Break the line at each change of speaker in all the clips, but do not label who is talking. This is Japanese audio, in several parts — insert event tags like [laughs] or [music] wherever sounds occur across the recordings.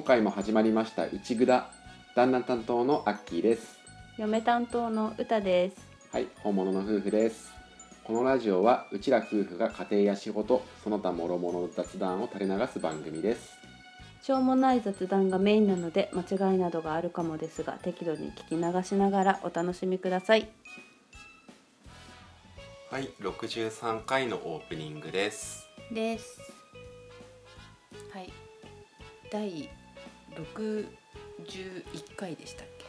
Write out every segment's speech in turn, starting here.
今回も始まりましたうちぐだ旦那担当のアッキーです。
嫁担当の歌です。
はい本物の夫婦です。このラジオはうちら夫婦が家庭や仕事その他諸々の雑談を垂れ流す番組です。
しょうもない雑談がメインなので間違いなどがあるかもですが適度に聞き流しながらお楽しみください。
はい63回のオープニングです。
です。はい。第61回でしたっけ？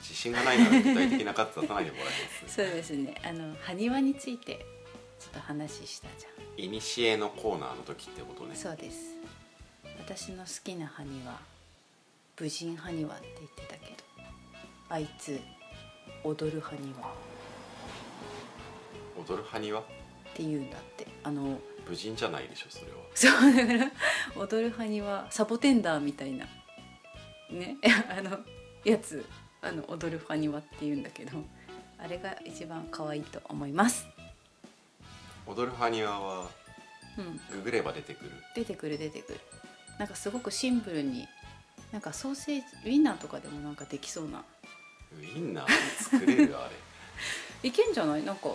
自信がないなら具体的な数出さないでもらいます。
そうですね。あの埴輪についてちょっと話したじゃん。
いにしえのコーナーの時ってことね。
そうです。私の好きな埴輪武人埴輪って言ってたけどあいつ踊る埴輪。っ
踊る埴輪？
て言うんだって。あの
無人じゃないでしょそれは。
そうだから踊る埴輪サボテンダーみたいなね [laughs] あのやつあの踊る埴輪って言うんだけどあれが一番可愛いと思います。
踊る埴輪は
うん。
ググれば出てくる。
出てくる出てくる。なんかすごくシンプルになんかソーセージウインナーとかでもなんかできそうな。
ウインナー作れるあれ。[laughs]
いけんじゃない？なんかう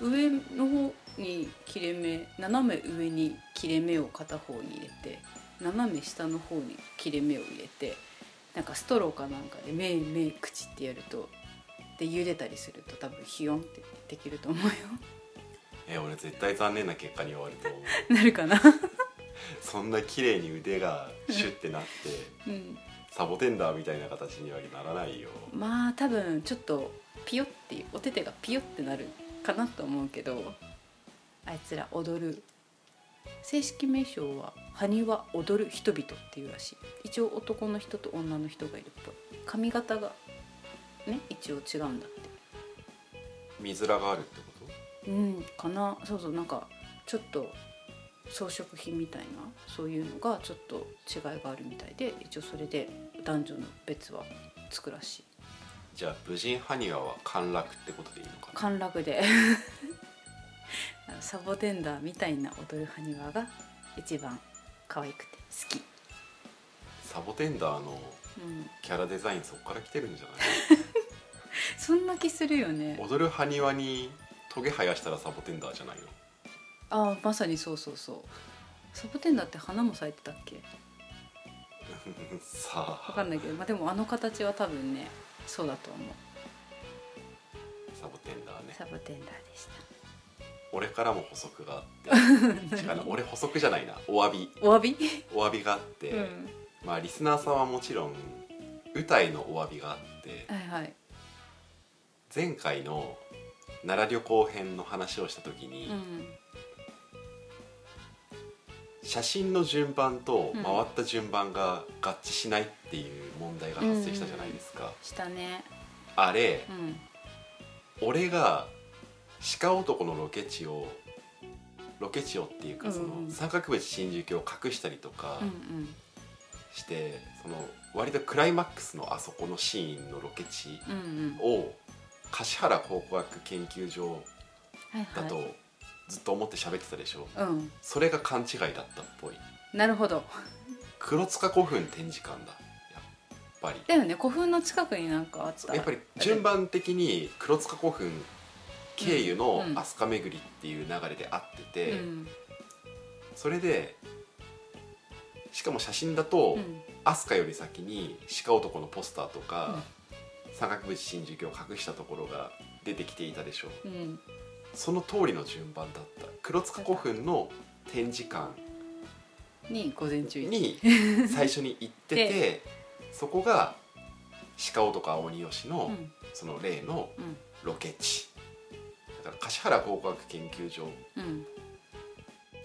上の方に切れ目斜め上に切れ目を片方に入れて斜め下の方に切れ目を入れてなんかストローかなんかで目目口ってやるとで茹でたりすると多分ヒヨンってできると思うよ。[laughs]
え俺絶対残念な結果に終わると思う。[laughs]
なるかな？[laughs]
そんな綺麗に腕がシュッてなって
うん。
サボテンダーみたいな形にはならないよ。
まあ多分ちょっとピヨってお手手がピヨってなるかなと思うけどあいつら踊る正式名称は「埴輪踊る人々」っていうらしい。一応男の人と女の人がいるっぽい。髪型がね一応違うんだって。
水らがあるってこ
うんかな。そうそうなんかちょっと装飾品みたいなそういうのがちょっと違いがあるみたいで一応それで男女の別はつくらしい。
とじゃあ武人埴輪は陥落ってことでいいのかな？
陥落で。[laughs] サボテンダーみたいな踊る埴輪が一番可愛くて好き、
サボテンダーの
うん、
キャラデザインそこから来てるんじゃない？[laughs]
そんな気するよね。
踊る埴輪にトゲ生やしたらサボテンダーじゃないの？
ああまさにそうそうそう。サボテンダーって花も咲いてたっけ？[laughs]
さ
わ
あ
かんないけど、まあ、でもあの形は多分ねそうだと思う。
サボテンダーね。
サボテンダーでし
俺からも補足があって。[laughs] 違うな俺補足じゃないな。お詫び。
たお詫び、
お詫びがあって、
うん、
まあリスナーさんはもちろん歌へのお詫びがあって。
はいはい。
前回の奈良旅行編の話をした時に、
うん
写真の順番と
うん。
回った順番が合致しないっていう問題が発生したじゃないですか、
したね。
あれ
うん。
俺が鹿男のロケ地をロケ地をっていうかその、
うん。うん
三角淵真珠鏡を隠したりとか
うんうん。
して、その割とクライマックスのあそこのシーンのロケ地
うんうん。
を橿原考古学研究所だとずっと思って喋ってたでしょ、
うん。
それが勘違いだったっぽい。
なるほど。
黒塚古墳展示館だ。やっぱり。
だよね。古墳の近くになんかあった。
やっぱり順番的に黒塚古墳経由の
うん。うん。
飛鳥巡りっていう流れであってて、
うん。
それでしかも写真だと、
うん。
飛鳥より先に鹿男のポスターとか、三角淵真珠鏡を隠したところが出てきていたでしょ。う
うん
その通りの順番だった。黒塚古墳の展示館
に午前中
に。最初に行ってて [laughs] そこが鹿男青鬼吉の
うん。
その例の
うん。
ロケ地。だから橿原考古学研究所。
うん。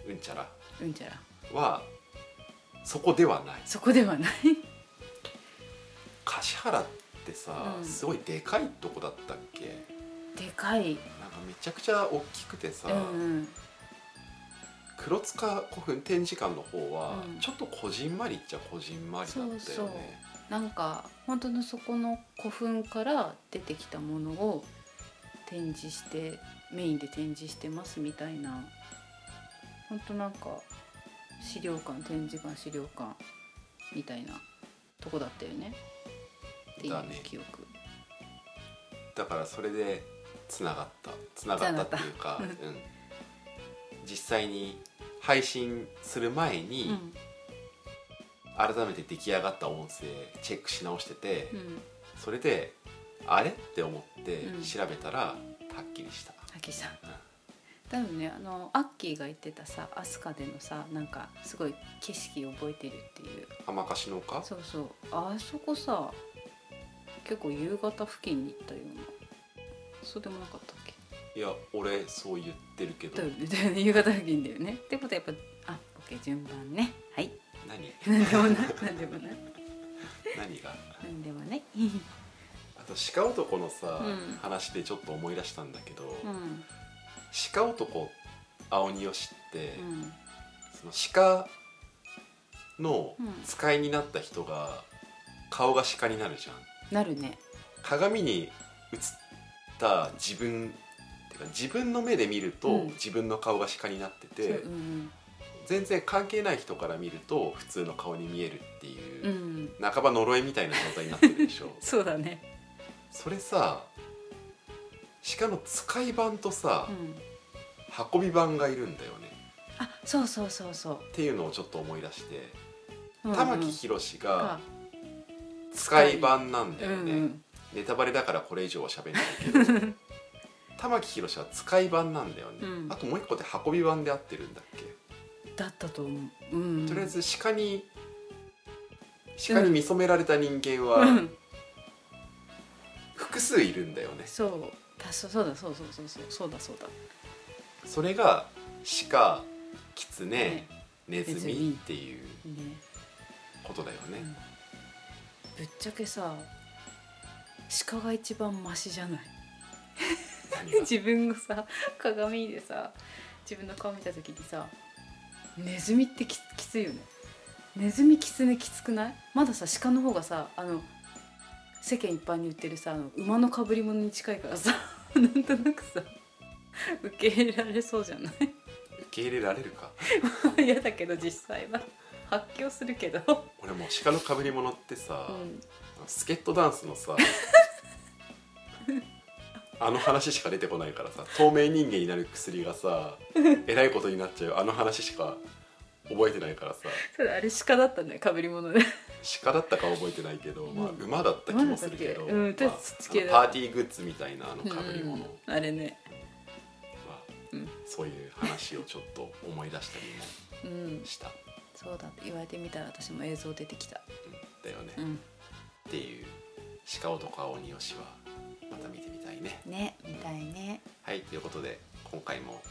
うんちゃら。
うんちゃら。
はそこではない。
そこではない。
橿原ってさ、
うん。
すごいでかいとこだったっけ？
でかい
めちゃくちゃ大きくてさ、
うんうん。
黒塚古墳展示館の方は、
うん。
ちょっとこじんまりっちゃこじんまりだったよね。
そうそう。なんか本当のそこの古墳から出てきたものを展示してメインで展示してますみたいな本当なんか資料館展示館資料館みたいなとこだったよね。っていう記憶、
だからそれでつながったつながったっていうか、うん、実際に配信する前に、
うん。
改めて出来上がった音声チェックし直してて、
うん。
それであれって思って
うん。
調べたら、はっきりした、
あきさん
うん。
多分ねあのアッキーが言ってたさ飛鳥でのさなんかすごい景色を覚えてるっていう。
甘かしのか
そうそう。あそこさ結構夕方付近に行ったようなそうでもなかったっけ？
いや俺そう言ってるけど。
だよね。だよね。夕方付近だよね。ってことはやっぱあオッケー順番ね。はい。
何？[laughs]
なんでもない。なんでもない。
何が？
なんでもない。
あと鹿男のさ、
うん。
話でちょっと思い出したんだけど、
うん。
鹿男青鬼吉って、
うん。
その鹿の
うん。
使いになった人が顔が鹿になるじゃん。
なるね。
鏡に映った自分てか自分の目で見ると、
うん。
自分の顔が鹿になってて、
うん
全然関係ない人から見ると普通の顔に見えるっていう
う、ん。
半ば呪いみたいな状態になってるでしょ。[laughs]
そうだね。
それさ鹿の使い版とさ
う、ん。
運び版がいるんだよね。
あそうそうそうそう。
っていうのをちょっと思い出して、
う
玉木宏が
が
使い版なんだよね、
うんうん
ネタバレだからこれ以上は喋んないけど [laughs] 玉木宏は使い版なんだよね、
うん。
あともう一個で運び版で合ってるんだっけ、
だったと思う、うん、
とりあえず鹿に鹿に見初められた人間は
うん。
複数いるんだよね、
そう。たそそうだそうそうそうそうそうだそうだ。
それが鹿狐、
ね。
ネズミ
ネズミ。
っていう
ね。
ことだよね、
うん。ぶっちゃけさ鹿が一番マシじゃない？[laughs] 自分がさ鏡でさ自分の顔見た時にさネズミってききついよね。ネズミキツネきつくない？まださ鹿の方がさあの世間一般に売ってるさあの馬のかぶり物に近いからさ [laughs] なんとなくさ受け入れられそうじゃない？
受け入れられるか？[laughs]
嫌だけど実際は。発狂するけど、
俺もう鹿のかぶり物ってさ、
うん、
スケットダンスのさ [laughs] あの話しか出てこないからさ透明人間になる薬がさえらいことになっちゃうあの話しか覚えてないからさ。
それあれ鹿だったんだよかぶり物で。
鹿だったか覚えてないけど、まあ、
うん。
馬だった気もするけど、
うん
まあパーティーグッズみたいなあのかぶり物。は、
うんあれね。うん。
そういう話をちょっと思い出したり
うん。
もした、
そうだって言われてみたら私も映像出てきた。
うん。だよね、
うん
っていう鹿男青鬼吉はまた見てみたいね。
ねみたいね
はいということで今回も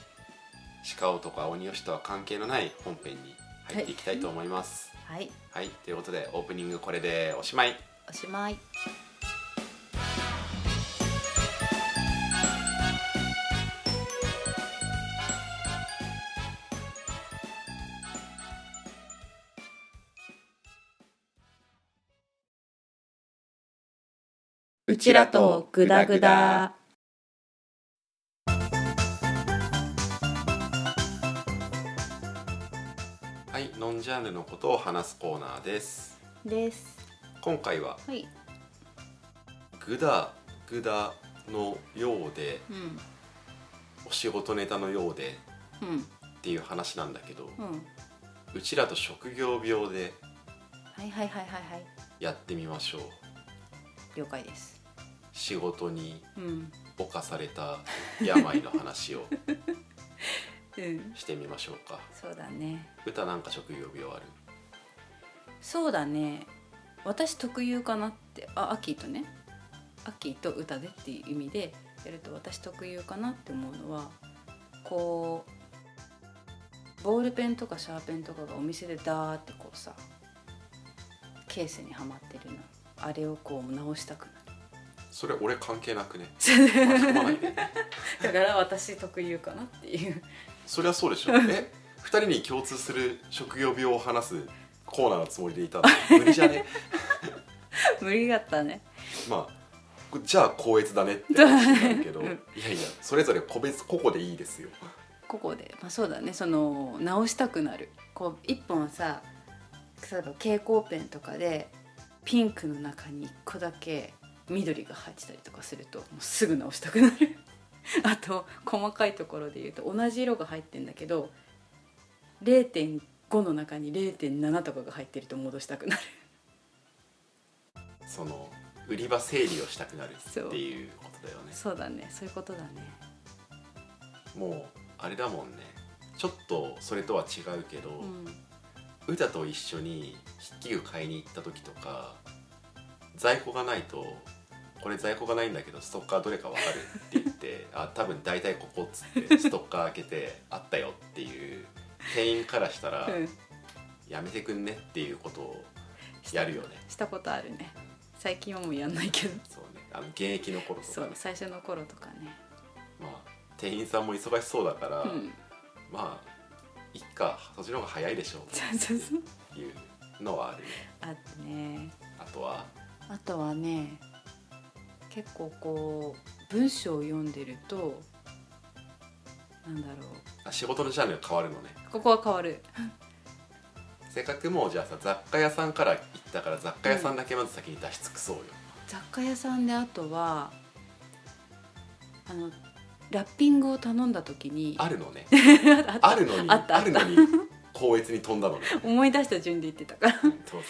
鹿男青鬼吉とは関係のない本編に入っていきたいと思います。
はい
はい、ということでオープニングこれでおしまい。
おしまいちらとグダグダ。
はい、ノンジャンルのことを話すコーナーです。
です。
今回は
はい。
グダグダのようで
うん。
お仕事ネタのようで
うん。
っていう話なんだけど、
うん。
うちらと職業病で
はいはいはいはいはい。
やってみましょう。
了解です
仕事に
うん。
侵された病の話を [laughs]
うん。
してみましょうか。
そうだね。
歌なんか職業病ある？
そうだね。私特有かなって。あアッキーとね。アッキーと歌でっていう意味でやると私特有かなって思うのはこうボールペンとかシャーペンとかがお店でダーってこうさケースにはまってるの。あれをこう直したくなる
それ俺関係なく [laughs] ね？
だから私特有かなっていう。
そりゃそうでしょ。[laughs] え？二人に共通する職業病を話すコーナーのつもりでいたの？[laughs] 無理じゃね？
無理だったね。
まあじゃあ高越だねって話になるけど、
う。ん
いやいやそれぞれ個別個々でいいですよ。
ここで、まあ、そうだね。その直したくなる。こう一本さ例えば蛍光ペンとかでピンクの中に1個だけ緑が入ってたりとかするともうすぐ直したくなる。[laughs] あと細かいところで言うと同じ色が入ってんだけど0.5の中に0.7とかが入ってると戻したくなる。[laughs]
その売り場整理をしたくなるっていうことだよね。
そうだね。そういうことだね。
もうあれだもんね。ちょっとそれとは違うけど、
うん。
歌と一緒に筆記具買いに行った時とか在庫がないと「これ在庫がないんだけどストッカーどれか分かる?」って言って「あ多分大体ここ」っつって [laughs] ストッカー開けて「あったよ」っていう店員からしたら
うん「
やめてくんね」っていうことをやるよね。
したことあるね。最近はもうやんないけど。
そうね。あの現役の頃とかね。
そう最初の頃とかね。
まあ店員さんも忙しそうだから、
うん。
まあいっかそっちの方が早いでしょう。
そうそうそう。
っていうのはあるね。
あってね。
あとは？
あとはね結構こう文章を読んでるとなんだろ
あ仕事のジャンルが変わるのね。
うここは変わる。
せっかくもうじゃあさ雑貨屋さんから行ったから雑貨屋さんだけまず先に出し尽くそうよ、
雑貨屋さんであとはあのラッピングを頼んだ時に
あるのね。[laughs]
あ
るのに。
あった。あった
るのに。高越に飛んだのね。
思い出した順で言ってたから。
そうそう。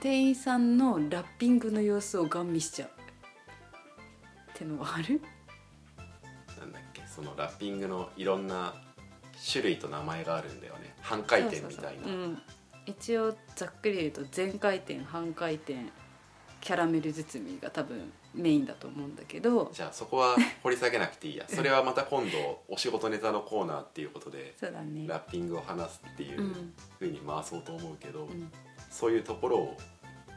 店員さんのラッピングの様子をガン見しちゃうってのはある？
なんだっけ？そのラッピングのいろんな種類と名前があるんだよね。半回転みたいな。
そうん、一応ざっくり言うと全回転半回転。キャラメル包みが多分メインだと思うんだけど。
じゃあそこは掘り下げなくていいや。[laughs] それはまた今度お仕事ネタのコーナーっていうことで
そうだね。
ラッピングを話すっていううん。ふうに回そうと思うけど、
うん。
そういうところを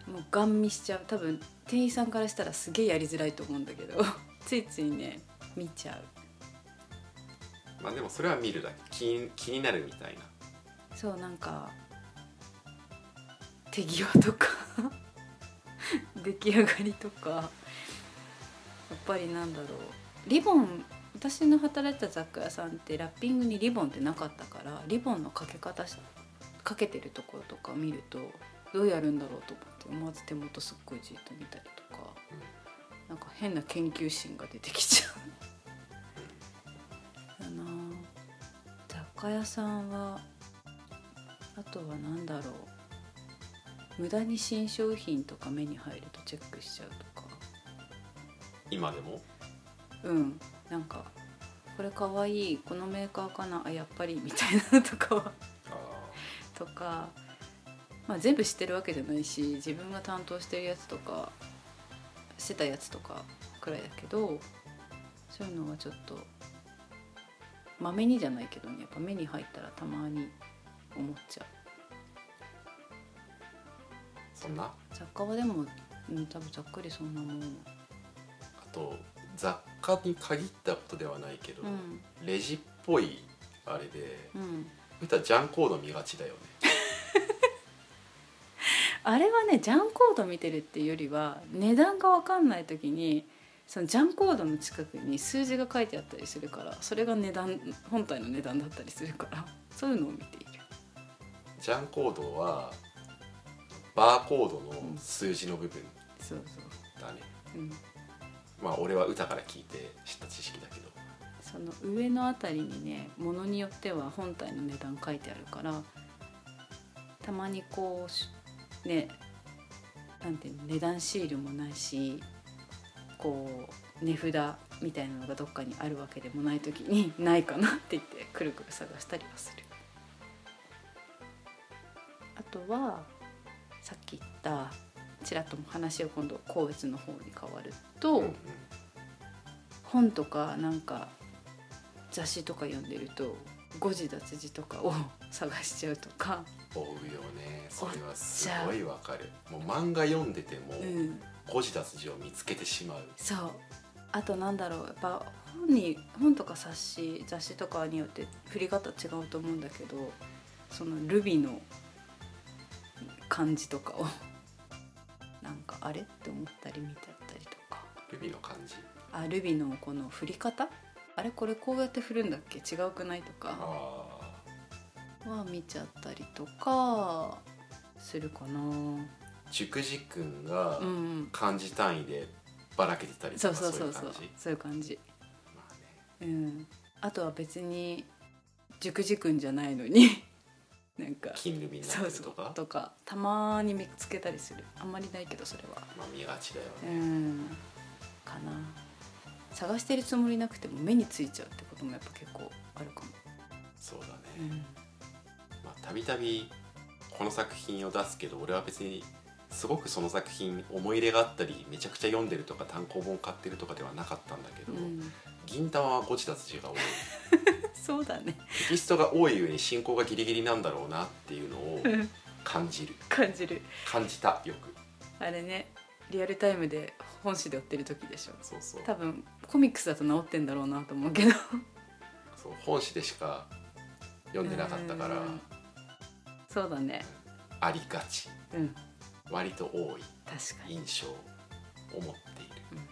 もうガン見しちゃう。多分店員さんからしたらすげえやりづらいと思うんだけど。[laughs] ついついね見ちゃう。
まあでもそれは見るだけ。気に気になるみたいな。
そうなんか手際とか。[laughs] 出来上がりとか。やっぱりなんだろう。リボン私の働いてた雑貨屋さんってラッピングにリボンってなかったからリボンのかけ方しかけてるところとか見るとどうやるんだろうと思って思わず手元すっごいじっと見たりとか、なんか変な研究心が出てきちゃう。だ [laughs] なあ雑貨屋さんはあとは何だろう。無駄に新商品とか目に入るとチェックしちゃうとか。
今でも？
うん。なんかこれかわいいこのメーカーかなあやっぱりみたいなのとかは。
あ
とか、まあ、全部知ってるわけじゃないし自分が担当してるやつとかしてたやつとかくらいだけどそういうのはちょっとまめにじゃないけどねやっぱ目に入ったらたまに思っちゃう。
そんな？
雑貨はでも、うん、多分ざっくりそんなもん。
あと雑貨に限ったことではないけど、
うん。
レジっぽいあれで
うん。
歌ジャンコード見がちだよね
あれはねジャンコード見てるっていうよりは値段が分かんない時にそのジャンコードの近くに数字が書いてあったりするからそれが値段本体の値段だったりするから [laughs] そういうのを見ている。
ジャンコードはバーコードの数字の部分
そうそう、
だね、
うん、
まあ俺は歌から聞いて知った知識だけど。
その上のあたりにねものによっては本体の値段書いてあるからたまにこうしねなんていうの値段シールもないしこう値札みたいなのがどっかにあるわけでもない時に [laughs] ないかなって言ってくるくる探したりはする。あとはさっき言ったちらっとも話を今度個別の方に変わると、
うんうん
本とかなんか雑誌とか読んでると誤字脱字とかを探しちゃうとか、
追うよね。それはすごいわかる。もう漫画読んでても
うん、
誤字脱字を見つけてしまう。
そう。あとなんだろう。やっぱ本に本とか冊子雑誌とかによって振り方違うと思うんだけどそのルビの漢字とかをなんかあれ？って思ったり見てあったりとか。
ルビの感じ？
あルビのこの振り方？あれ？これこうやって振るんだっけ？違うくない？とか。
あ
は見ちゃったりとかするかな。
あ塾次君が
うんうん。
漢字単位でばらけてたりとか
そうそうそう
そう。いう感じ？
そういう感じ。
まあね。
うん。あとは別に塾塾んじゃないのに。[laughs] なんか。
金ルビになってるとか？
とか。たまに見つけたりする。あんまりないけどそれは。
まあ見がちだよ
う
ね
ん。かな探してるつもりなくても目についちゃうってこともやっぱ結構あるかも、
そうだね。
うん、
まあたびたびこの作品を出すけど俺は別にすごくその作品思い入れがあったりめちゃくちゃ読んでるとか単行本買ってるとかではなかったんだけど、
うん、
銀玉は誤字脱字が多い。[laughs]
そうだね。
テキストが多い上に進行がギリギリなんだろうなっていうのを感じる。[laughs]
感じる。
感じたよく。
あれねリアルタイムで本誌で売ってる時でしょ。
そうそう。
多分コミックスだと治ってんだろうなと思うけど。
そう本誌でしか読んでなかったから。
うん。そうだね。
ありがち。
うん。
割と多い。
確かに。
印象を持っている、
うん。
うん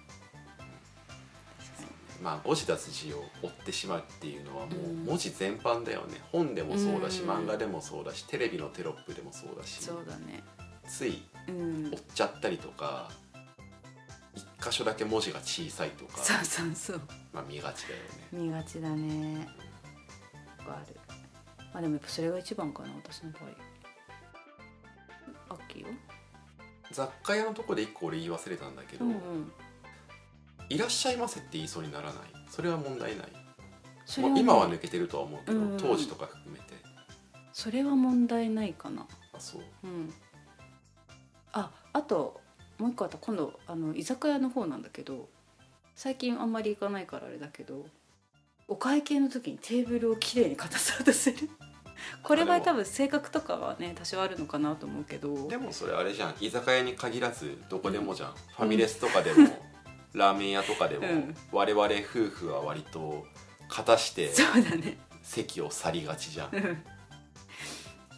まあ誤字脱字を追ってしまうっていうのはもう
うん。
文字全般だよね。本でもそうだし
うん。
漫画でもそうだしテレビのテロップでもそうだし。
そうだね。
つい
うん。
追っちゃったりとか一箇所だけ文字が小さいとか
そうそうそう。
まあ見がちだよね。
見がちだね。がある。まあでもやっぱそれが一番かな私の場合。アッキーよ
雑貨屋のとこで一個俺言い忘れたんだけど「
うんうん。
いらっしゃいませ」って言いそうにならない？それは問題ない。
それはね
もう今は抜けてるとは思うけど、
うん。
当時とか含めて。
それは問題ないかな。
あそう。
うん。ああともう一個あった。今度あの居酒屋の方なんだけど最近あんまり行かないからあれだけどお会計の時にテーブルをきれいに片そうとする。[laughs] これは多分性格とかはね多少あるのかなと思うけど。
でもそれあれじゃん。居酒屋に限らずどこでもじゃん、ファミレスとかでも、ラーメン屋とかでも、
うん。
我々夫婦は割と片して
そうだね。
席を去りがちじゃん。
うん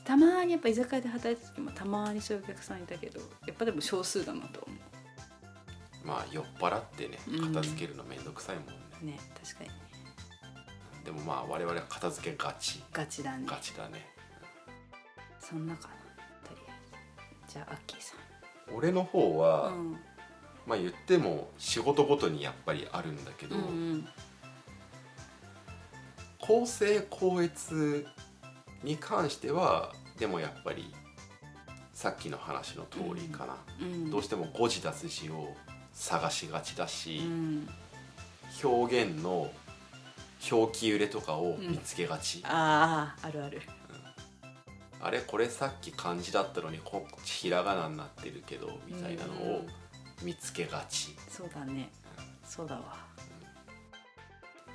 たまにやっぱ居酒屋で働いた時もたまにそういうお客さんいたけどやっぱでも少数だなと思
まあ酔っ払ってね
うん。
片付けるのめんどくさいもんね、
うね確かに。
でもまあ我々は片付けがち。
ガチだね。
ガチだね。
そんなかなとりあえずじゃあアッキーさ
俺の方は、
んうん。
まあ言っても仕事ごとにやっぱりあるんだけど、
うんうん。
公正高越に関してはでもやっぱりさっきの話の通りかな、
うん。
どうしても誤字脱字を探しがちだし、
うん。
表現の表記揺れとかを見つけがち、
あああるある。
あれこれさっき漢字だったのにこっちひらがなになってるけどみたいなのを見つけがち、
そうだね。そうだわ。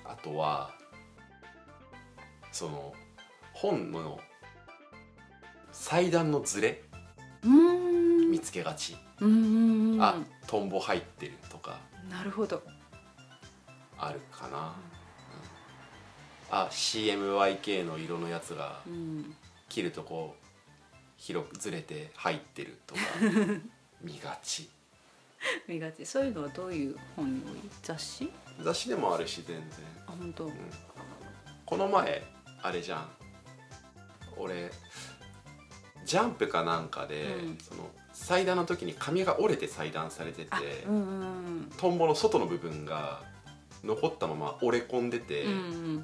あとはその本の祭壇のズレ？見つけがち、あトンボ入ってるとか。
なるほど。
あるかな、うん。あ CMYK の色のやつが
うん。
切るとこ広くずれて入ってるとか。[laughs] 見がち。
見がち。そういうのはどういう本に多い？雑誌？
雑誌でもあるし全然、
あ本当。
うん。この前あれじゃん俺ジャンプかなんかで、
うん。
その祭壇の時に紙が折れて裁断されてて、
あうんうん
トンボの外の部分が残ったまま折れ込んでて、
うんうんう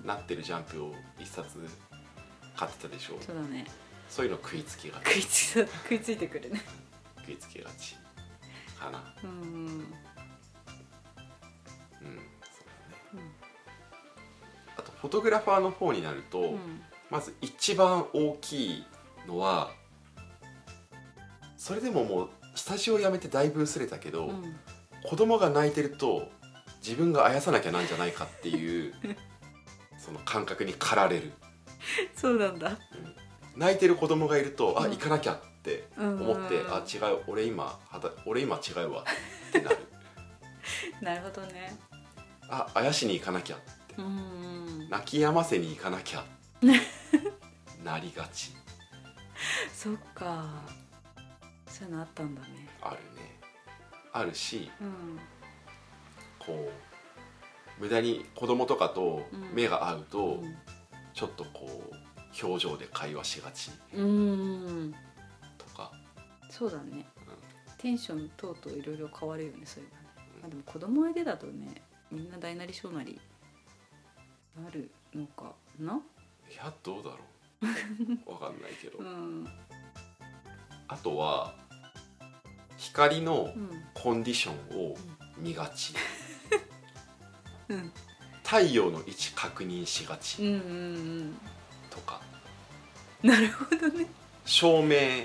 ん。
なってるジャンプを一冊買ってたでしょ
そうだね。
そういうの食いつきが
食いつ食いついてくるね。
食いつきがち。かな。
うんうん。
うん。そうだね。あとフォトグラファーの方になると、
うん
まず一番大きいのはそれでももうスタジオ辞めてだいぶ薄れたけど、
うん。
子供が泣いてると自分があやさなきゃなんじゃないかっていう [laughs] その感覚に駆られる。
そうなんだ。
泣いてる子供がいると、あ
うん。
行かなきゃって思って、
うん
あ違う俺今俺今違うわってなる。[laughs]
なるほどね。
ああやしに行かなきゃって。
うん
泣き止ませに行かなきゃ [laughs] なりがち。
そっか。そういうのあったんだね。
あるね。あるし
うん。
こう無駄に子供とかと目が合うと、ちょっとこう表情で会話しがち。
うん。うん
とか、
そうだね。テンション等々いろいろ変わるよねそういうのね、まあ、でも子供相手だとねみんな大なり小なりなるのかな？い
やどうだろう。[laughs] わかんないけど、
うん。
あとは光の
うん。
コンディションを見がち、[laughs]
うん。
太陽の位置確認しが
う
ち
んうん。
とか、
うんなるほどね。
照明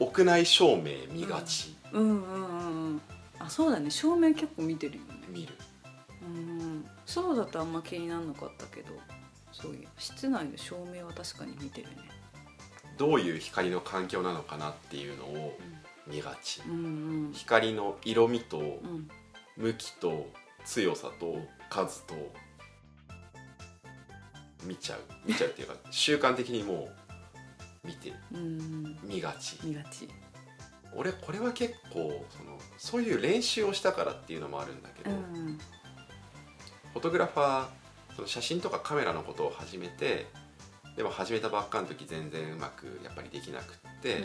屋内照明見がち、
うん。うんうんうんあそうだね。照明結構見てるよね。
見る。
うん。そうだとあんま気にならなかったけどそういう室内の照明は確かに見てるね。
どういう光の環境なのかなっていうのを見がち、
うんうん。
光の色味と
うん。
向きと強さと数と見ちゃう。見ちゃうっていうか [laughs] 習慣的にもう見て
うん
見がち。
見がち。
俺これは結構そのそういう練習をしたからっていうのもあるんだけど、
うん。
フォトグラファーその写真とかカメラのことを始めてでも始めたばっかの時全然うまくやっぱりできなくって、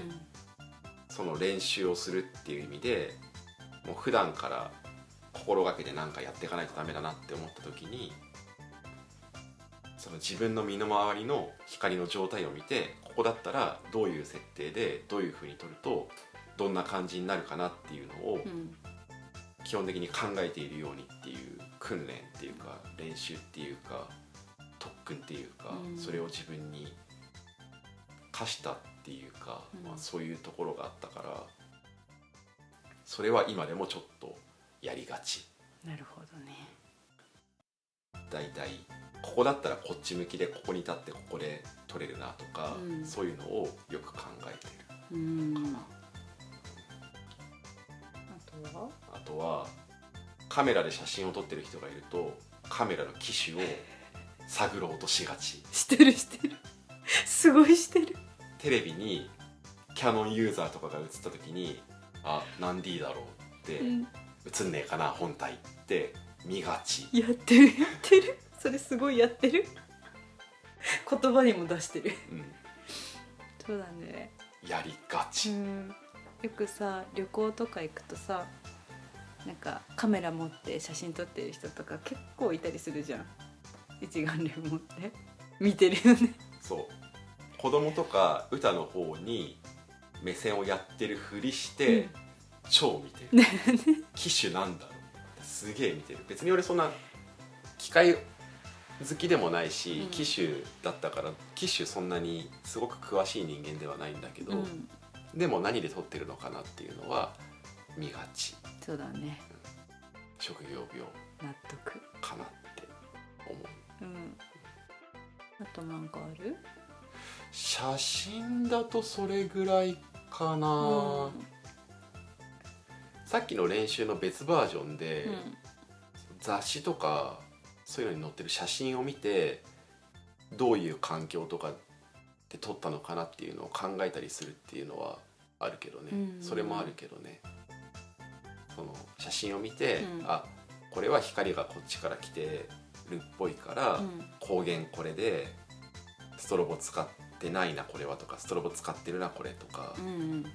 その練習をするっていう意味でもう普段から心がけて何かやっていかないとダメだなって思った時にその自分の身の回りの光の状態を見てここだったらどういう設定でどういうふうに撮るとどんな感じになるかなっていうのを
うん。
基本的に考えているようにっていう訓練っていうか練習っていうか特訓っていうか、
うん。
それを自分に課したっていうか、
うん。
まあ、そういうところがあったからそれは今でもちょっとやりがち。
なるほどね。
だいたいここだったらこっち向きでここに立ってここで撮れるなとか、
うん。
そういうのをよく考えてる
うん。
か
あとは？
な、あとは？カメラで写真を撮ってる人がいるとカメラの機種を探ろうとしがち。
してるしてる。すごいしてる。
テレビにキャノンユーザーとかが映った時にあ何 D だろうって
うん。
映んねえかな本体って見がち、
やってるやってる。それすごいやってる。言葉にも出してる。
うん、
そうだね。
やりがち、
うん。よくさ旅行とか行くとさなんかカメラ持って写真撮ってる人とか結構いたりするじゃん。一眼レフ持って。見てるよね。
そう。子供とか歌の方に目線をやってるふりして、超見てる、機種なんだろう。すげえ見てる。別に俺そんな機械好きでもないし、
うん。
機種だったから機種そんなにすごく詳しい人間ではないんだけど、
うん。
でも何で撮ってるのかなっていうのは見がち
そうだね。
職業病。
納得。
かなって思う。
うん。あとなんかある？
写真だとそれぐらいかな、
うん。
さっきの練習の別バージョンで、
うん。
雑誌とかそういうのに載ってる写真を見てどういう環境とかで撮ったのかなっていうのを考えたりするっていうのはあるけどね、
うん。
それもあるけどねその写真を見て、
うん。
あこれは光がこっちから来てるっぽいから、
うん。
光源これでストロボ使ってないなこれはとかストロボ使ってるなこれとか、
うんうん。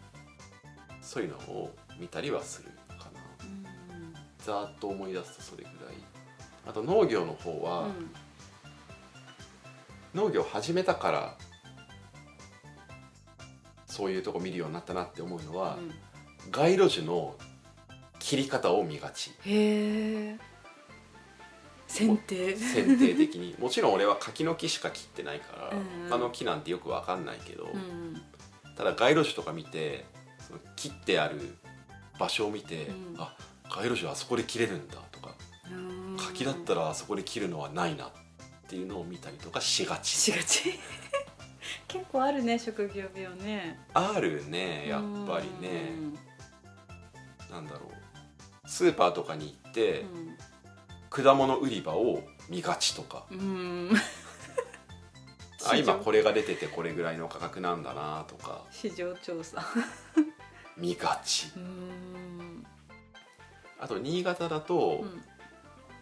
そういうのを見たりはするかな。ざーっと思い出すとそれぐらい。あと農業の方は、
うん。
農業始めたからそういうとこ見るようになったなって思うのは、
うん。
街路樹の切り方を見がち。
へえ剪定。
剪定的に。[laughs] もちろん俺は柿の木しか切ってないから、
うん
他の木なんてよくわかんないけど、
うん
ただ街路樹とか見てその切ってある場所を見て、
うん。
あ街路樹はあそこで切れるんだとか
うん。
柿だったらあそこで切るのはないなっっていうのを見たりとかしがち。
しがち。[laughs] 結構あるね職業病ね。
あるねやっぱりね。なんだろうスーパーとかに行って果物売り場を見がちとか。
うん。うん
あ今こ
れ
れが出ててこれぐらいの価格なんだなとか。
市場調査。
見がち。
うん。
あと新潟だと、
うん。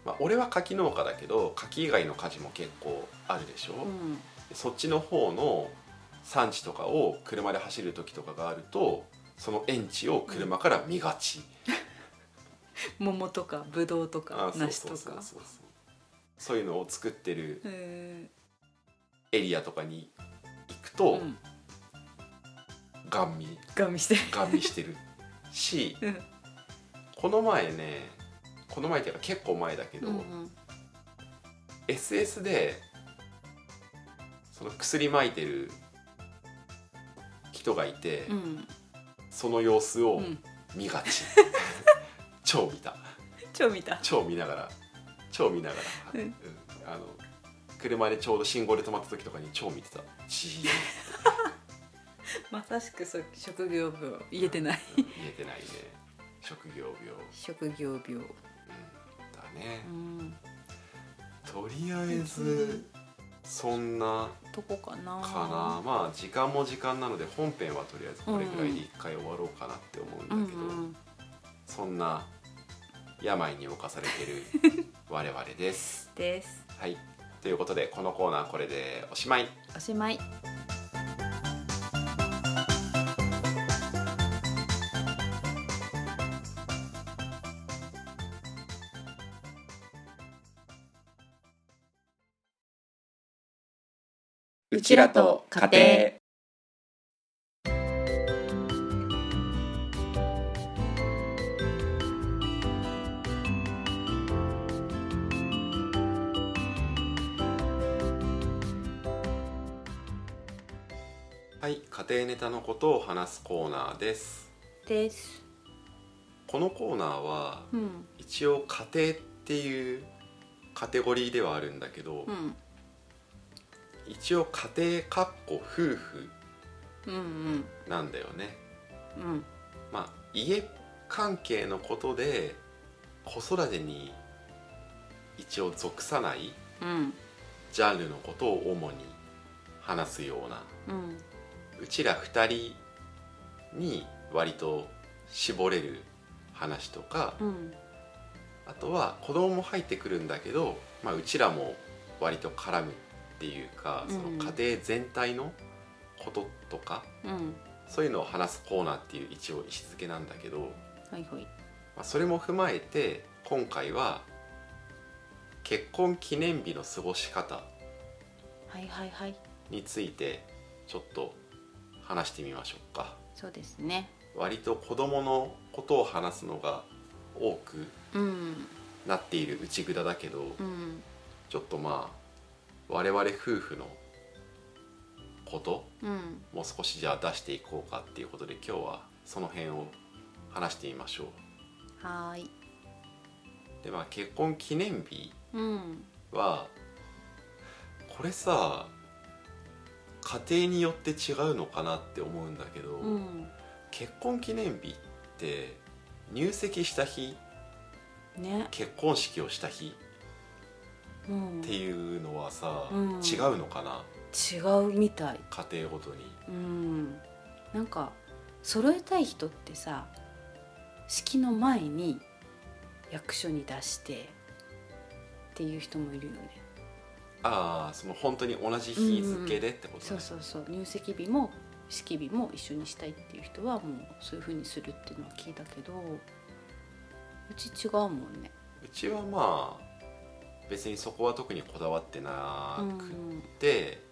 まあ、俺は柿農家だけど柿以外の果樹も結構あるでしょ、
うん。
そっちの方の産地とかを車で走る時とかがあるとその園地を車から見がち、[laughs]
桃とかぶどうとか
あそう
梨とか。
そういうのを作ってる
へ
エリアとかに行く
ー
と、
うん。
ガン見
ガン見してる。
ガン見してる。し [laughs]
うん。
この前ねこの前っていうか結構前だけど、
うん
SS でその薬撒いてる人がいて、
うん。
その様子を
うん。
見がち、[laughs] 超見た。
超見た。
超見ながら。超見ながら、
うん。
うん。あの車でちょうど信号で止まった時とかに超見てた。じー [laughs]
まさしくそ職業病言えてない。
言えてないね。職業病、うん、
職業病。
だね。
う、ん。
とりあえずそんな
どこかな。
かな。まあ時間も時間なので本編はとりあえずこれぐらいで一回終わろうかなって思うんだ
うん
けど、
うん。
そんな病に侵されてる [laughs] 我々です。
です
はいということでこのコーナーこれでおしまい。
おしまいうちらと家庭
話すコーナーです。
です。
このコーナーは
うん。
一応家庭っていうカテゴリーではあるんだけど、
うん。
一応家庭かっこ夫婦
うんうん。
なんだよね。
うん。
まあ家関係のことで子育てに一応属さない
うん。
ジャンルのことを主に話すような。
うん。
うちら2人に割と絞れる話とか
うん。
あとは子供も入ってくるんだけど、まあ、うちらも割と絡むっていうか
うん。
その家庭全体のこととか
うん。
そういうのを話すコーナーっていう一応位置づけなんだけど、
はいはい。
まあ、それも踏まえて今回は結婚記念日の過ごし方についてちょっと話してみましょうか
そうですね。
割と子供のことを話すのが多く
うん
なっている内蔵だけど、
うん
ちょっとまあ我々夫婦のこと
うん
もう少しじゃあ出していこうかっていうことで今日はその辺を話してみましょ
はーい。う
でまあ結婚記念日
うん。
はこれさ家庭によって違うのかなって思うんだけど、
うん。
結婚記念日って入籍した日
ね。
結婚式をした日
うん。
っていうのはさ、
うん。
違うのかな？
違うみたい。
家庭ごとに。
うん。なんか揃えたい人ってさ式の前に役所に出してっていう人もいるよね
ああその本当に同じ日付でってことね、
そうそうそう。入籍日も式日も一緒にしたいっていう人はもうそういう風にするっていうのは聞いたけどうち違うもんね。
うちはまあ別にそこは特にこだわってな
うん
くて、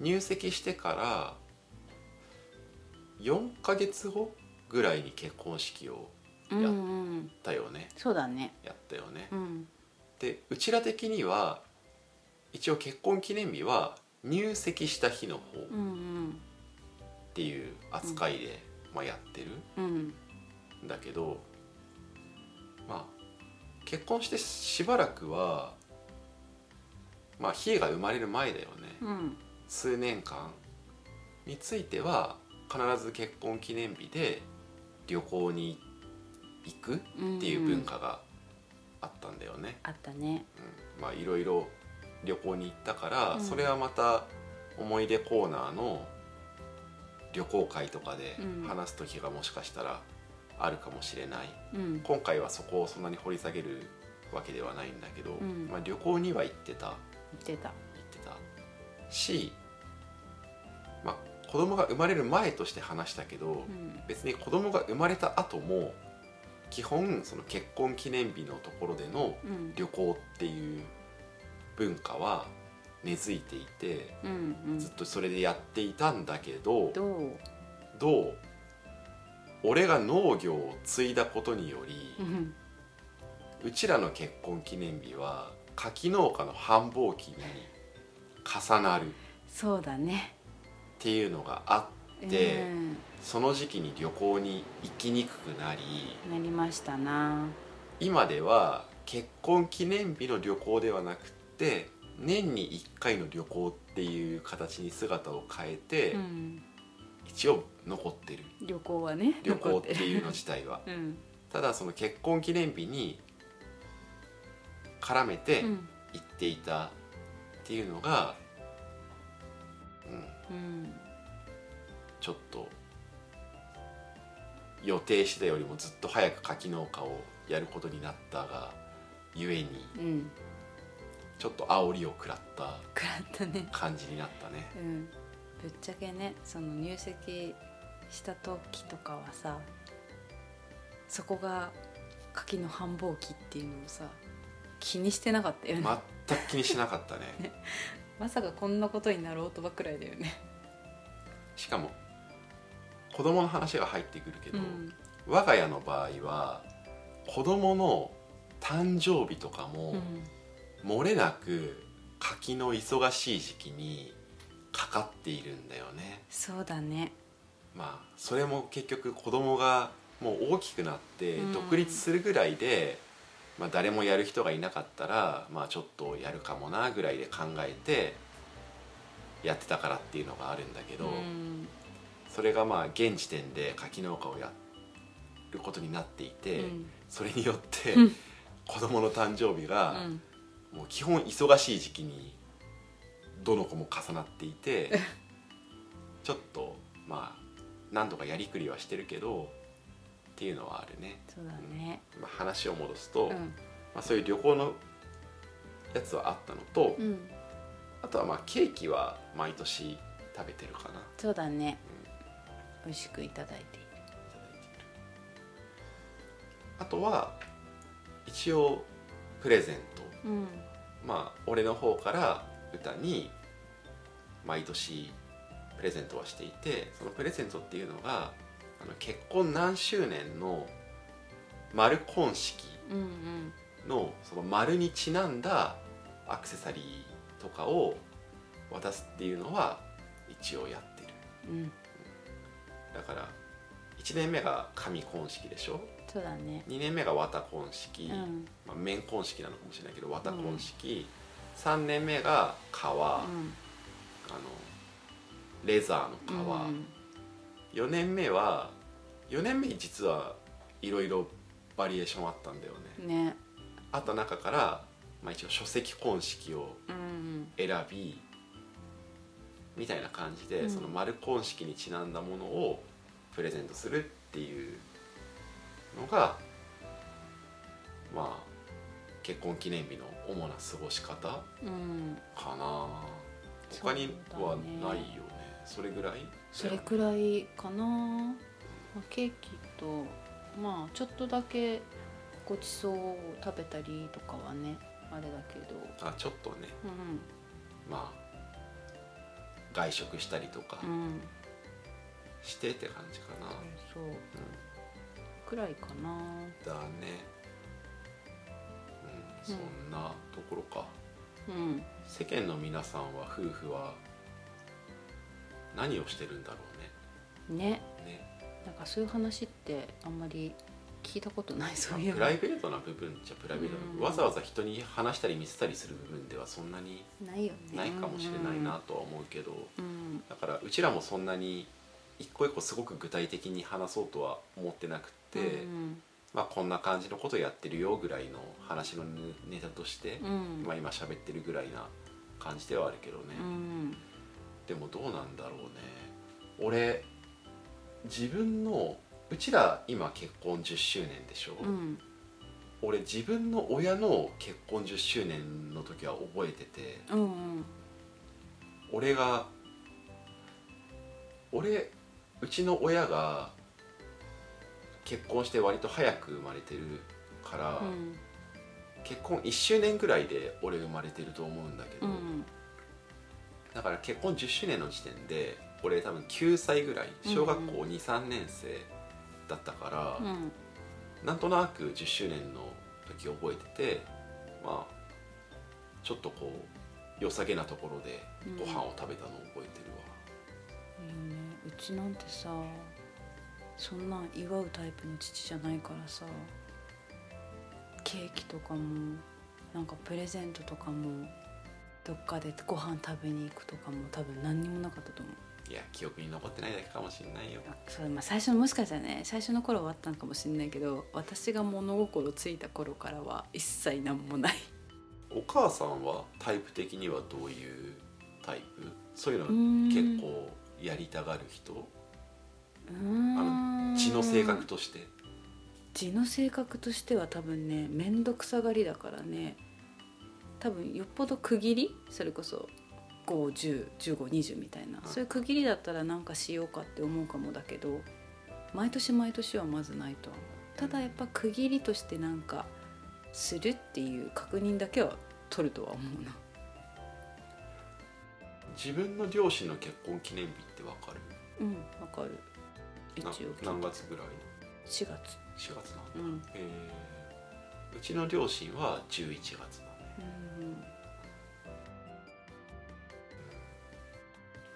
入籍してから4ヶ月後ぐらいに結婚式を
うんうん。
だよね
そうだね。
やったよね、
うん
でうちら的には一応結婚記念日は入籍した日の方
うんうん。
っていう扱いで、まあ、やってる
うん。
んだけどまあ結婚してしばらくはまあヒエが生まれる前だよね、
うん。
数年間については必ず結婚記念日で旅行に行くっていう文化があったんだよね。
あったね。
うん。まあいろいろ旅行に行ったから、
うん。
それはまた思い出コーナーの旅行会とかで
うん。
話す時がもしかしたらあるかもしれない、
うん。
今回はそこをそんなに掘り下げるわけではないんだけど、
ん。
まあ、旅行には行ってた。
言ってた。
行ってた。し、まあ、子供が生まれる前として話したけど、
うん。
別に子供が生まれた後も基本その結婚記念日のところでの
うん。
旅行っていう文化は根付いていて
うんうん。
ずっとそれでやっていたんだけど
どう？
俺が農業を継いだことにより
う
ちらの結婚記念日は柿農家の繁忙期に重なるっ
そうだね。
ていうのがあって、
うん。
その時期に旅行に行きにくくなり
なりましたな。
今では結婚記念日の旅行ではなくって年に1回の旅行っていう形に姿を変えて、
うん
一応残ってる。
旅行はね
旅行っていうの
残
自体は。
うん。
ただその結婚記念日に絡めて
うん。
行っていたっていうのが、うん、
うん。
ちょっと予定してたよりもずっと早く柿農家をやることになったがゆえに
うん
ちょっと煽りを食らった
食らったね。
感じになったね。
うん。ぶっちゃけねその入籍した時とかはさそこが柿の繁忙期っていうのをさ気にしてなかったよね、
全く気にしなかったね。[laughs]
まさかこんなことになろうとばくらいだよね。
しかも子供の話が入ってくるけど、
うん。
我が家の場合は子供の誕生日とかも、
うん
漏れなく柿の忙しい時期にかかっているんだよね。
そうだね。
まあそれも結局子供がもう大きくなって
うん。
独立するぐらいで、まあ、誰もやる人がいなかったら、まあ、ちょっとやるかもなぐらいで考えてやってたからっていうのがあるんだけど、
うん。
それがまあ現時点で柿農家をやることになっていて、
うん。
それによって
うん [laughs]
子供の誕生日
う
が
ん
もう基本忙しい時期にどの子も重なっていて [laughs] ちょっとまあ何度かやりくりはしてるけどっていうのはあるね、
そうだね。
まあ、話を戻すと、ま
うん。
あ、そういう旅行のやつはあったのと、
うん。
あとはまあケーキは毎年食べてるかな。
そうだね。美味しくいただいている。
いただいている。あとは一応プレゼント
うん。
まあ俺の方から歌に毎年プレゼントはしていてそのプレゼントっていうのがあの結婚何周年の丸婚式のその丸にちなんだアクセサリーとかを渡すっていうのは一応やってる。
うん。
だから1年目が紙婚式でしょ？
そうだね。
2年目が綿婚式、
うん。
まあ、綿婚式なのかもしれないけど綿婚式、3年目が革、あのレザーの革、
うん。
4年目は4年目に実はいろいろバリエーションあったんだよね。
ね。
あった中から、まあ、一応書籍婚式を
うん。
選びみたいな感じで、
うん。
その丸婚式にちなんだものをプレゼントするっていうのがまあ結婚記念日の主な過ごし方か
うん
な他にはないよね。それぐらい？
それくらいかな、まあ、ケーキとまあちょっとだけごちそうを食べたりとかはねあれだけど。
あちょっとね。
う
まあ外食したりとか
んうん。
してって感じかな、
そう。
うん
くらいかな。
だね。うんそんなところか、
うん。
世間の皆さんは夫婦は何をしてるんだろう
ね。
ね。ね。
なんかそういう話ってあんまり聞いたことないそういえ
プ
ば
ライベートな部分じゃプライベートな部分、
うん。
わざわざ人に話したり見せたりする部分ではそんなに
ないよね。
ないかもしれないなとは思うけど、
うん。
だからうちらもそんなに一個一個すごく具体的に話そうとは思ってなくて、
うん
まあこんな感じのことやってるよぐらいの話のネタとして、
うん。
まあ今喋ってるぐらいな感じではあるけどね、
うん。
でもどうなんだろうね。俺自分のうちら今結婚10周年でしょ、
うん。
俺自分の親の結婚10周年の時は覚えてて
うんうん。
俺が俺うちの親が結婚して割と早く生まれてるから、
うん。
結婚1周年ぐらいで俺生まれてると思うんだけど、
うん
だから結婚10周年の時点で俺多分9歳ぐらい小学校23年生だったから、
うん。
なんとなく10周年の時覚えててまあちょっとこう良さげなところでご飯を食べたのを覚えてるわ、
いいよね。うちなんてさそんなん祝うタイプの父じゃないからさケーキとかもなんかプレゼントとかもどっかでご飯食べに行くとかも多分何にもなかったと思う。
いや記憶に残ってないだけかもしれないよ。
そう、まあ、最初もしかしたらね最初の頃はあったのかもしれないけど私が物心ついた頃からは一切何もない。
お母さんはタイプ的にはどういうタイプ？そういうの結構やりたがる人？
うーん。
血の性格として。
字の性格としては多分ね面倒くさがりだからね。多分よっぽど区切り？それこそ5101520みたいな、
うん
そういう区切りだったら何かしようかって思うかもだけど毎年毎年はまずないとは思う。ただやっぱ区切りとしてなんかするっていう確認だけは取るとは思うな。
自分の両親の結婚記念日ってわかる？
うんわかる一
な
応
何月ぐらい
？4月。
4月なんだ、
うん。
えーうちの両親は11月なのね。
うん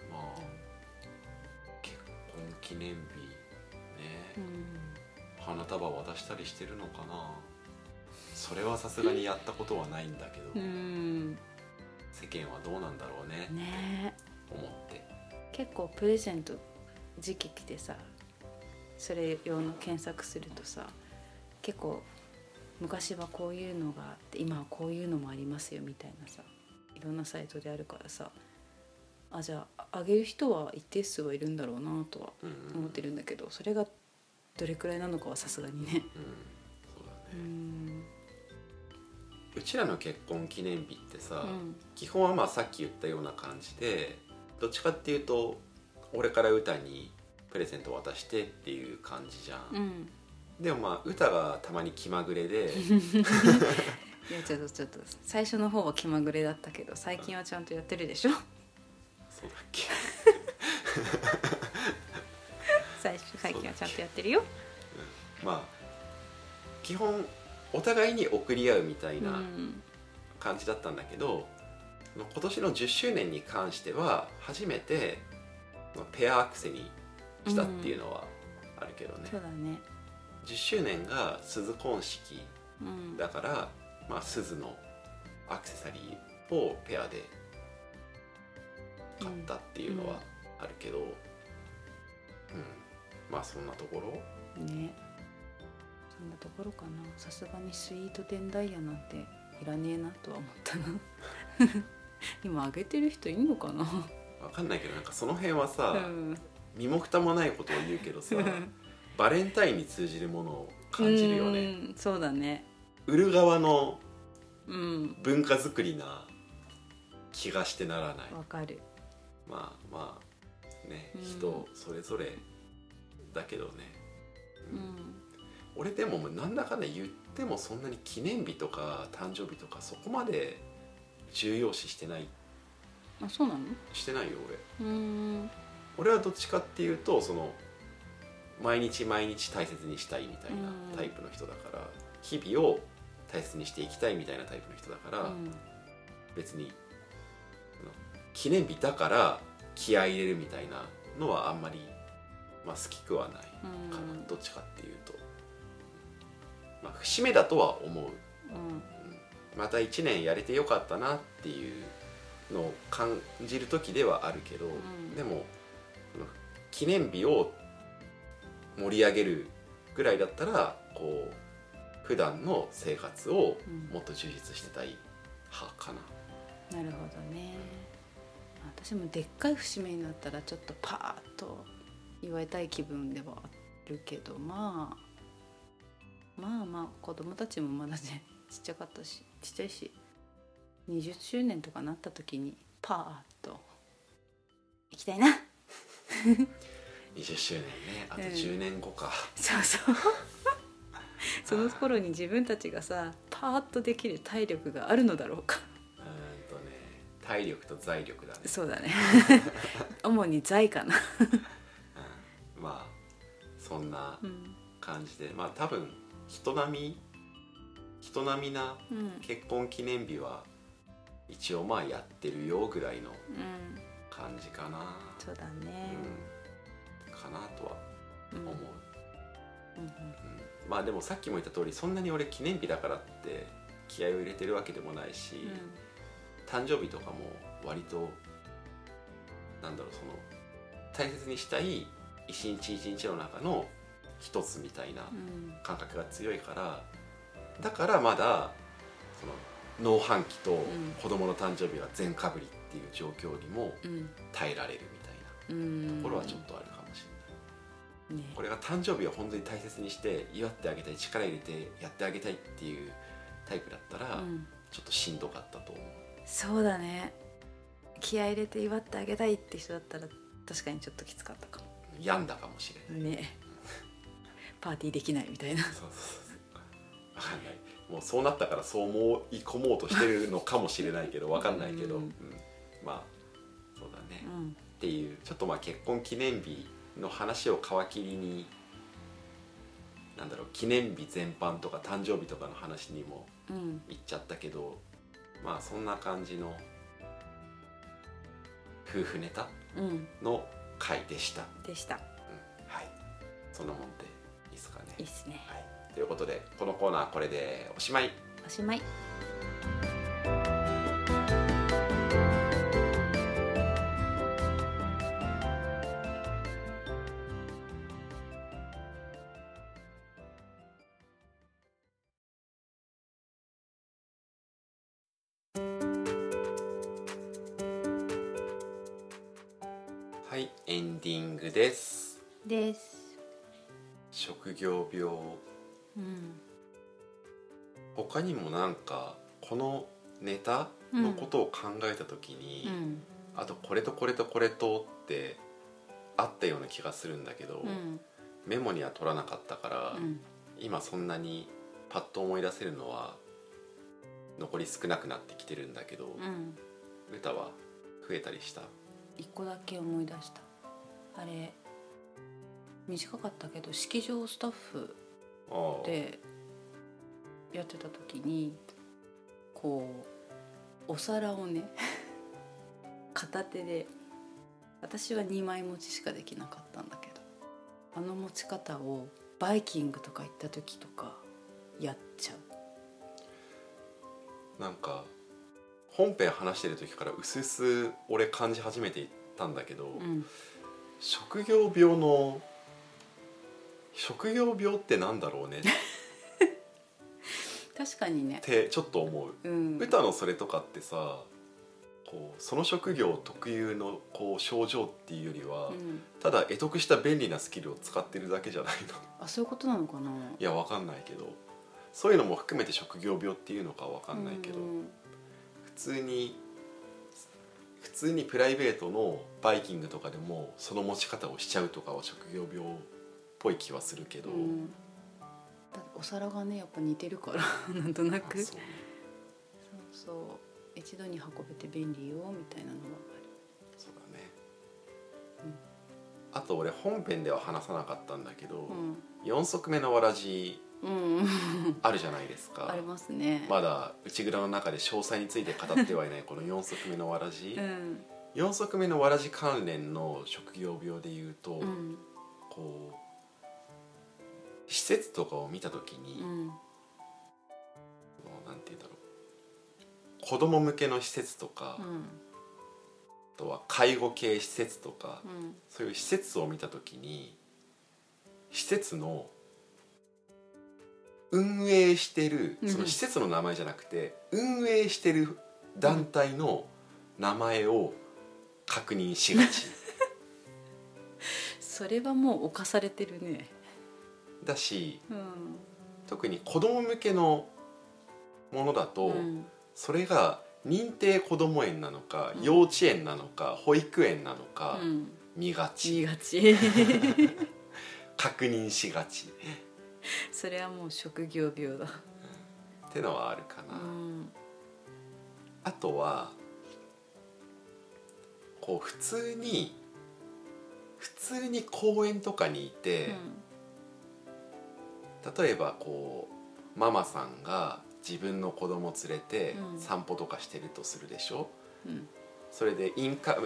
まあ結婚記念日ね、
うん。
花束渡したりしてるのかな。それはさすがにやったことはないんだけど、
うん。
世間はどうなんだろうね
ね。
思って。
結構プレゼント時期来てさそれ用の検索するとさ結構昔はこういうのがあって今はこういうのもありますよみたいなさいろんなサイトであるからさあじゃああげる人は一定数はいるんだろうなとは思ってるんだけどそれがどれくらいなのかはさすがにね。
うん。うちらの結婚記念日ってさ、
うん。
基本はまあさっき言ったような感じでどっちかっていうと俺から歌にプレゼント渡してっていう感じじゃん、
うん。
でもまあ歌がたまに気まぐれで。[laughs]
いやちょっとちょっと最初の方は気まぐれだったけど最近はちゃんとやってるでしょ。
そうだっけ。
最初最近はちゃんとやってるよ。
まあ基本お互いに送り合うみたいな
うん
感じだったんだけど、今年の10周年に関しては初めてペアアクセにしたっていうのはあるけどね、
そうだね。
10周年が鈴婚式
うん
だから、まあ、鈴のアクセサリーをペアで買ったっていうのはあるけど、うん。まあそんなところ？
ね。そんなところかな。さすがにスイートテンダイヤなんていらねえなとは思ったな。[laughs] 今あげてる人いんのかな？
わかんないけどなんかその辺はさ、
うん
身も蓋もないことを言うけどさ [laughs] バレンタインに通じるものを感じるよね。
うんそうだね。
売る側の
うん。
文化づくりな気がしてならない。
わかる。
まあまあね
うん。
人それぞれだけどね、
うん。
俺でもなんだかんだ言ってもそんなに記念日とか誕生日とかそこまで重要視してない。
あそうなの？
してないよ俺。
うん
俺はどっちかっていうとその毎日毎日大切にしたいみたいな
うん。
タイプの人だから日々を大切にしていきたいみたいなタイプの人だから、
うん。
別に記念日だから気合い入れるみたいなのはあんまり、まあ、好きくはないかな、
うん。
どっちかっていうと。まあ、節目だとは思う。
うん。
また1年やれてよかったなっていうのを感じる時ではあるけど、
ん。
でも記念日を盛り上げるぐらいだったらこう普段の生活をもっと充実してたい派かな。
なるほどね私もでっかい節目になったらちょっとパーッと祝いたい気分ではあるけどまあまあまあ子供たちもまだねちっちゃかったしちっちゃいし20周年とかなった時にパーッと行きたいな [laughs]
20周年ね。あと
うん。
10年後か、
そうそう。[laughs] その頃に自分たちがさパーッとできる体力があるのだろうか。
うーんとね体力と財力だね、
そうだね。[laughs] 主に財かな。
うん。まあそんな
うん。
感じで。まあ多分人並み人並みな
うん。
結婚記念日は一応まあやってるよぐらいの
うん
感じかな、
そうだね。
うん、かなとは
うん。
思う、
うん
うん。まあでもさっきも言った通りそんなに俺記念日だからって気合を入れてるわけでもないし、誕生日とかも割となんだろうその大切にしたい一日一日の中の一つみたいな
うん。
感覚が強いからだからまだその農繁期と
ん。
子供の誕生日は全かぶりっていう状況にも
うん。
耐えられるみたいな
うん。
ところはちょっとあるかもしれない。
ね。
これが誕生日を本当に大切にして祝ってあげたい力入れてやってあげたいっていうタイプだったら、
うん。
ちょっとしんどかったと思う。
そうだね。気合い入れて祝ってあげたいって人だったら確かにちょっときつかったかも。
病んだかもしれない。
ね。パーティーできないみたいな。
そうそうそう。分かんない。もうそうなったからそう思い込もうとしてるのかもしれないけど分かんないけど、
うん。
うんまあそうだね、っ
うん。
ていうちょっとまあ結婚記念日の話を皮切りになんだろう記念日全般とか誕生日とかの話にも
うん。
行っちゃったけどまあそんな感じの夫婦ネタ
うん。
の回でした、
でした。
うん、はい。そんなもんでいいですかね。
いいっすね。
はい、ということでこのコーナーこれでおしまい。
おしまい
他にもなんかこのネタのことを考えた時に、
うん。
あとこれとこれとこれとってあったような気がするんだけど、
うん。
メモには取らなかったから、
うん。
今そんなにパッと思い出せるのは残り少なくなってきてるんだけど、
うん。
歌は増えたりした？
一個だけ思い出した。あれ短かったけど式場スタッフでやってた時にこうお皿をね [laughs] 片手で私は2枚持ちしかできなかったんだけどあの持ち方をバイキングとか行った時とかやっちゃう。
なんか本編話してる時からうすうす俺感じ始めていったんだけど、
うん。
職業病の職業病ってなんだろうねっ
確かにね。
てちょっと思う。
うん。
歌のそれとかってさこうその職業特有のこう症状っていうよりは、
うん。
ただ得得した便利なスキルを使ってるだけじゃないの。
あそういうことなのかな？い
やわかんないけど。そういうのも含めて職業病っていうのかわかんないけど、
うん。
普通に普通にプライベートのバイキングとかでもその持ち方をしちゃうとかは職業病っぽい気はするけど、
うんお皿がねやっぱ似てるから [laughs] なんとなく。
そう。ね
そうそう。一度に運べて便利よみたいなのは
そうだね、
うん。
あと俺本編では話さなかったんだけど、
ある
4足目のわらじ
うん。うん
あるじゃないですか。
ありますね。
まだ内蔵の中で詳細について語ってはいないこの4足目のわらじ、
うん。
4足目のわらじ関連の職業病でいうと、
うん。
こう施設とかを見た時に、
うん。
なんて言うんだろう。子供向けの施設とか、あ
うん。
とは介護系施設とか、
うん。
そういう施設を見た時に施設の運営してる
うん。
その施設の名前じゃなくて運営してる団体の名前を確認しがち。[laughs]
それはもう侵されてるね
だし
うん。
特に子供向けのものだと、
うん。
それが認定こども園なのか、
うん。
幼稚園なのか保育園なのか、
うん。
見がち。
見がち。[laughs]
確認しがち。
それはもう職業病だ。
ってのはあるかな。
うん。
あとはこう普通に普通に公園とかにいて、例えばこうママさんが自分の子供連れて
うん。
散歩とかしてるとするでしょ、
うん。
それでインカ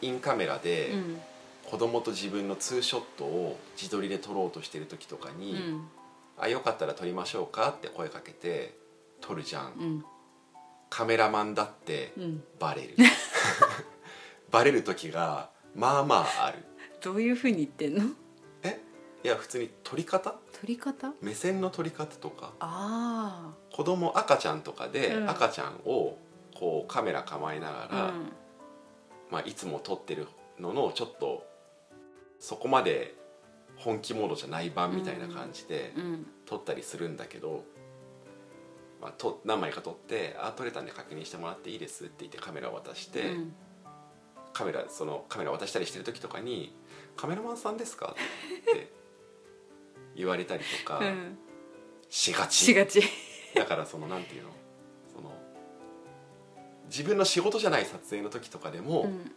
インカメラで
うん。
子供と自分のツーショットを自撮りで撮ろうとしてる時とか
う
に
ん「
あよかったら撮りましょうか?」って声かけて撮るじゃん、
うん。
カメラマンだって
うん。
バレる。[laughs] バレる時がまあまあある。
どういうふうに言ってんの？
いや普通に撮り方？
撮り方？
目線の撮り方とか。
あ
子供赤ちゃんとかで
うん。
赤ちゃんをこうカメラ構えなが
あ
ら、まあ、いつも撮ってるののちょっとそこまで本気モードじゃない版みたいな感じで
うん。うん。
撮ったりするんだけど、まあ、と何枚か撮って「あ撮れたんで確認してもらっていいです」って言ってカメラを渡して、
うん。
カメラそのカメラ渡したりしてる時とかに「カメラマンさんですか?」って言われたりとか
うん。
しがち、
しがち。
だからそのなんていうの？その自分の仕事じゃない撮影の時とかでも、
うん。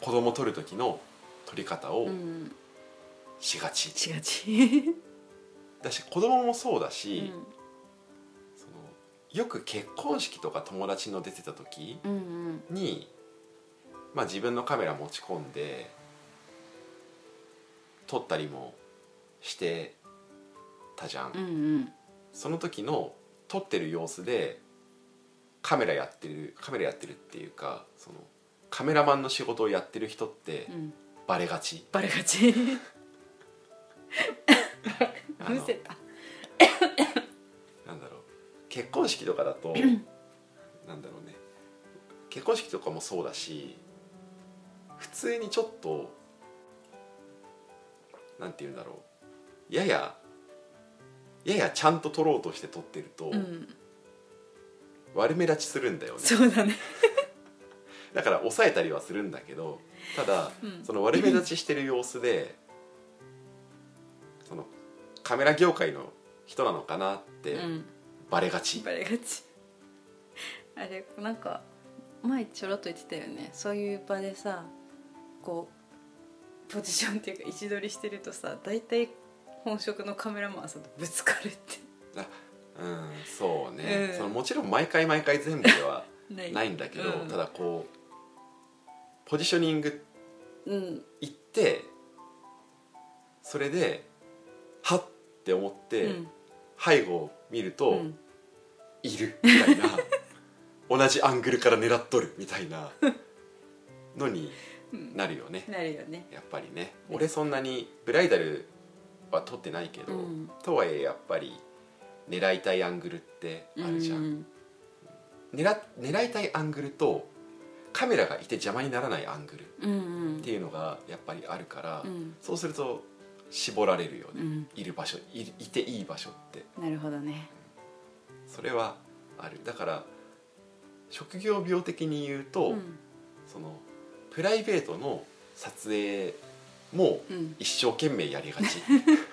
子供撮る時の撮り方を
うん。
しがち、
しがち。
だし子供もそうだ
う
し、
ん。
そのよく結婚式とか友達の出てた時
うんうん。
に、まあ、自分のカメラ持ち込んで撮ったりもしてたじゃん、
うんうん。
その時の撮ってる様子でカメラやってるカメラやってるっていうかそのカメラマンの仕事をやってる人って
うん。
バレがち、
バレがち。[laughs]
あの
むせた
な。んだろう。結婚式とかだとなんだろうね。結婚式とかもそうだし普通にちょっとなんて言うんだろうややややちゃんと撮ろうとして撮ってると、
うん。
悪目立ちするんだよね。
そうだね。[laughs]
だから抑えたりはするんだけどただ、
うん。
その悪目立ちしてる様子でそのカメラ業界の人なのかなって
うん。
バレがち、
バレがち。あれなんか前ちょろっと言ってたよね。そういう場でさこうポジションっていうか位置取りしてるとさ大体本職のカメラマンさんとぶつかるって
う。んそうね、
うん。
そのもちろん毎回毎回全部では
ない。
ないんだけど、
うん。
ただこうポジショニング
うん。
行ってそれではっって思って、
うん。
背後を見ると、
うん。
いるみたいな [laughs] 同じアングルから狙っとるみたいなのになるよね。
なるよね。
やっぱりね。俺そんなにブライダルは撮ってないけど、
うん。
とはいえやっぱり狙いたいアングルってあるじゃん、
うん。
狙狙いたいアングルとカメラがいて邪魔にならないアングルっていうのがやっぱりあるから、
うん。
そうすると絞られるよね、
うん。
いる場所いいていい場所って。
なるほどね。
それはある。だから職業病的に言うと、
うん。
そのプライベートの撮影も
うん
一生懸命やりがち。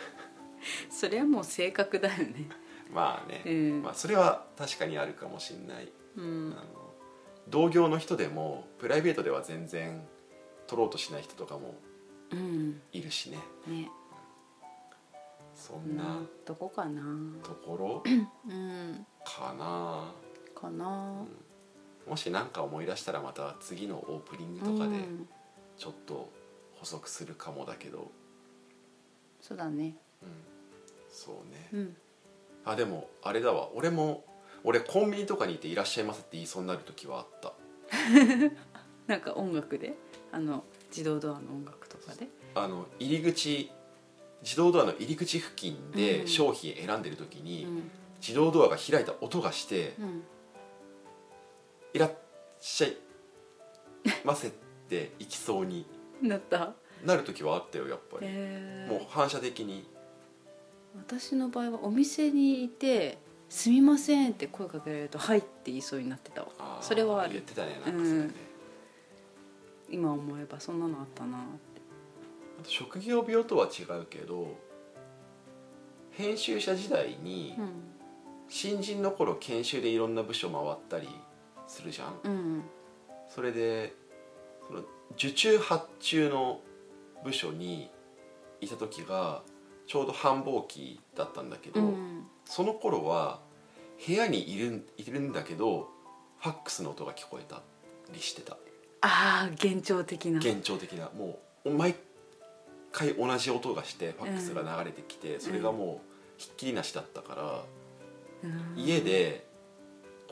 [laughs]
それはもう性格だよね。
まあね、
うん。
まあ、それは確かにあるかもしれない、
うん。
あの同業の人でもプライベートでは全然撮ろうとしない人とかも
うん。
いるしね。
ね。
そんな
どこかな。
ところ？
うん。
かな、
かな。
もし何か思い出したらまた次のオープニングとかで
うん。
ちょっと補足するかもだけど、
そうだね。
うん、そうね。
うん。
あでもあれだわ。俺も俺コンビニとかにいて「いらっしゃいませ」って言いそうになる時はあった。[laughs]
なんか音楽で？あの自動ドアの音楽とかで？
あの入り口自動ドアの入り口付近
うん
で商品選んでる時に、
うん。
自動ドアが開いた音がして
うん「
いらっしゃいませ」って行きそうに
なった。
なる時はあったよやっぱり、
へ
もう反射的に。
私の場合はお店にいて「すみません」って声かけられると「はい」って言いそうになってたわ。それはある
言ってたねなんかそれね、
うん。今思えばそんなのあったなって。
あと職業病とは違うけど編集者時代に
うん
新人の頃研修でいろんな部署回ったりするじゃん。
うん。
それでその受注発注の部署にいた時がちょうど繁忙期だったんだけど、
うん。
その頃は部屋にいるんいるんだけどファックスの音が聞こえたりしてた。
ああ幻聴的な。
幻聴的な。もう毎回同じ音がしてファックスが流れてきて、それがもうひっきりなしだったから、
うん。
家で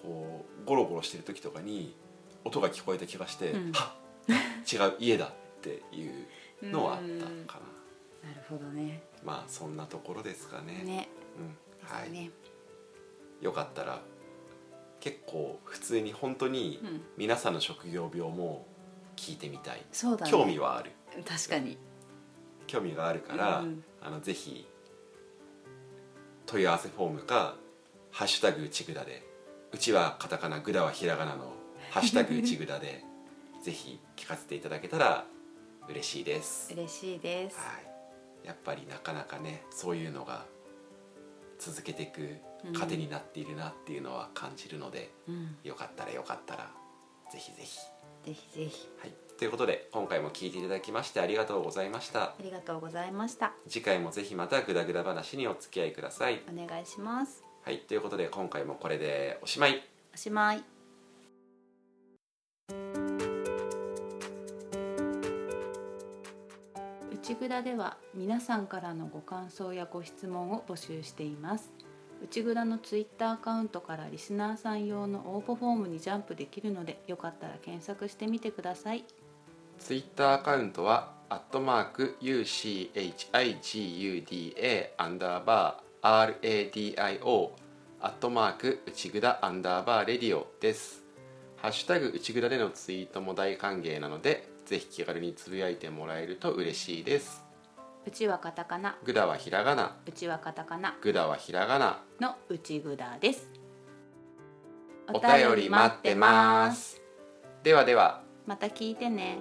こうゴロゴロしてる時とかに音が聞こえた気がして、
うん。
はっ違う家だっていうのはあったかな、
なるほどね。
まあそんなところですかね。
ね。
うん。はい、
ね
よかったら結構普通に本当に
うん。
皆さんの職業病も聞いてみたい、
そうだね。
興味はある。
確かに。
興味があるから、
うん
あのぜひ問い合わせフォームか「ハッシュタグうちぐだ」で。うちはカタカナぐだはひらがなの「ハッシュタグうちぐだ」でぜひ聞かせていただけたら嬉しいです、
嬉しいです。
はい、やっぱりなかなかねそういうのが続けていく糧になっているなっていうのは感じるので、
うん。
よかったらよかったらぜひぜひ。
ぜひぜひ。
はい、ということで今回も聞いていただきましてありがとうございました。
ありがとうございました。
次回もぜひまたグダグダ話にお付き合いください。
お願いします。
はい。ということで今回もこれでおしまい。
おしまい内蔵では皆さんからのご感想やご質問を募集しています。内蔵のツイッターアカウントからリスナーさん用の応募フォームにジャンプできるのでよかったら検索してみてください。
ツイッターアカウントはアットマーク UCHIGUDA アンダーバー RADIO アットマーク内ぐだアンダーバーレディオです。ハッシュタグ内ぐだでのツイートも大歓迎なのでぜひ気軽につぶやいてもらえると嬉しいです。
うちはカタカナ。
ぐだはひらがな。
うちはカタカナ。
ぐだはひらがな。
の内蔵です。
お便り待ってます。ではでは。
また聞いてね